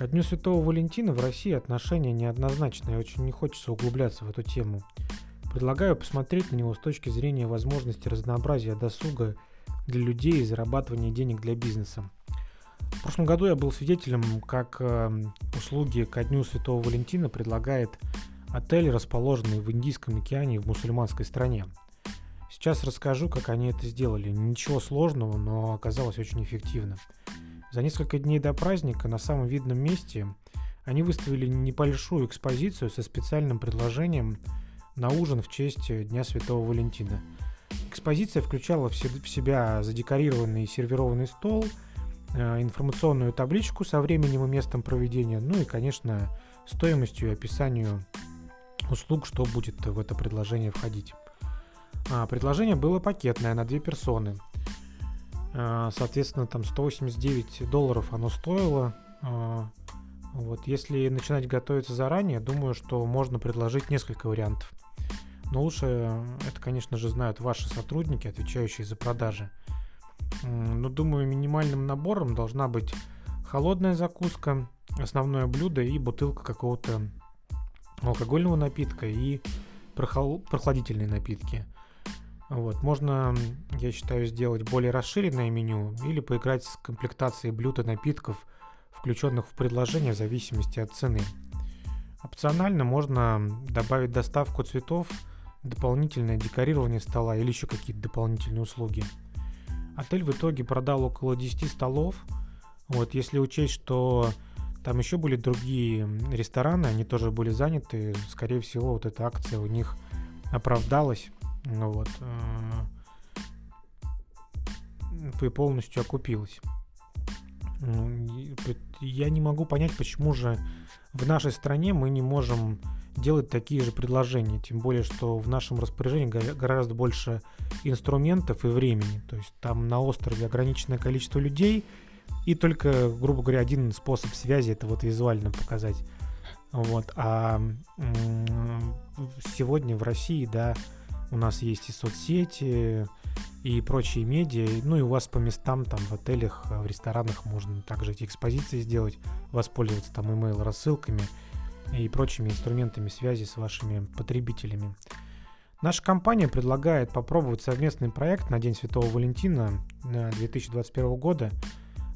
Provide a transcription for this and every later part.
Ко Дню Святого Валентина в России отношения неоднозначные, очень не хочется углубляться в эту тему. Предлагаю посмотреть на него с точки зрения возможности разнообразия досуга для людей и зарабатывания денег для бизнеса. В прошлом году я был свидетелем, как э, услуги ко Дню Святого Валентина предлагает отель, расположенный в Индийском океане в мусульманской стране. Сейчас расскажу, как они это сделали. Ничего сложного, но оказалось очень эффективно. За несколько дней до праздника на самом видном месте они выставили небольшую экспозицию со специальным предложением на ужин в честь Дня Святого Валентина. Экспозиция включала в себя задекорированный и сервированный стол, э, информационную табличку со временем и местом проведения, ну и, конечно, стоимостью и описанию услуг, что будет в это предложение входить. А, предложение было пакетное на две персоны – соответственно, там 189 долларов оно стоило. А, вот, если начинать готовиться заранее, думаю, что можно предложить несколько вариантов. Но лучше это, конечно же, знают ваши сотрудники, отвечающие за продажи. Но думаю, минимальным набором должна быть холодная закуска, основное блюдо и бутылка какого-то алкогольного напитка и прохладительные напитки – вот. Можно, я считаю, сделать более расширенное меню или поиграть с комплектацией блюд и напитков, включенных в предложение в зависимости от цены. Опционально можно добавить доставку цветов, дополнительное декорирование стола или еще какие-то дополнительные услуги. Отель в итоге продал около 10 столов. Вот, если учесть, что там еще были другие рестораны, они тоже были заняты, скорее всего, вот эта акция у них оправдалась. Ну вот. И э, полностью окупилась. Я не могу понять, почему же в нашей стране мы не можем делать такие же предложения. Тем более, что в нашем распоряжении гораздо больше инструментов и времени. То есть там на острове ограниченное количество людей, и только, грубо говоря, один способ связи это вот визуально показать. Вот. А сегодня в России, да, у нас есть и соцсети, и прочие медиа. Ну и у вас по местам, там в отелях, в ресторанах можно также эти экспозиции сделать, воспользоваться там email рассылками и прочими инструментами связи с вашими потребителями. Наша компания предлагает попробовать совместный проект на День Святого Валентина 2021 года.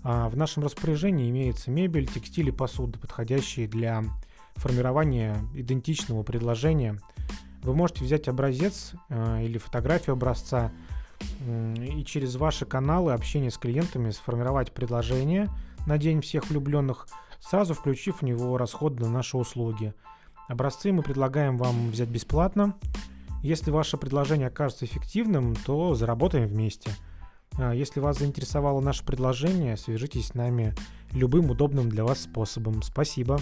А, в нашем распоряжении имеется мебель, текстиль и посуда, подходящие для формирования идентичного предложения – вы можете взять образец э, или фотографию образца и через ваши каналы общения с клиентами сформировать предложение на День всех влюбленных, сразу включив в него расход на наши услуги. Образцы мы предлагаем вам взять бесплатно. Если ваше предложение окажется эффективным, то заработаем вместе. А если вас заинтересовало наше предложение, свяжитесь с нами любым удобным для вас способом. Спасибо.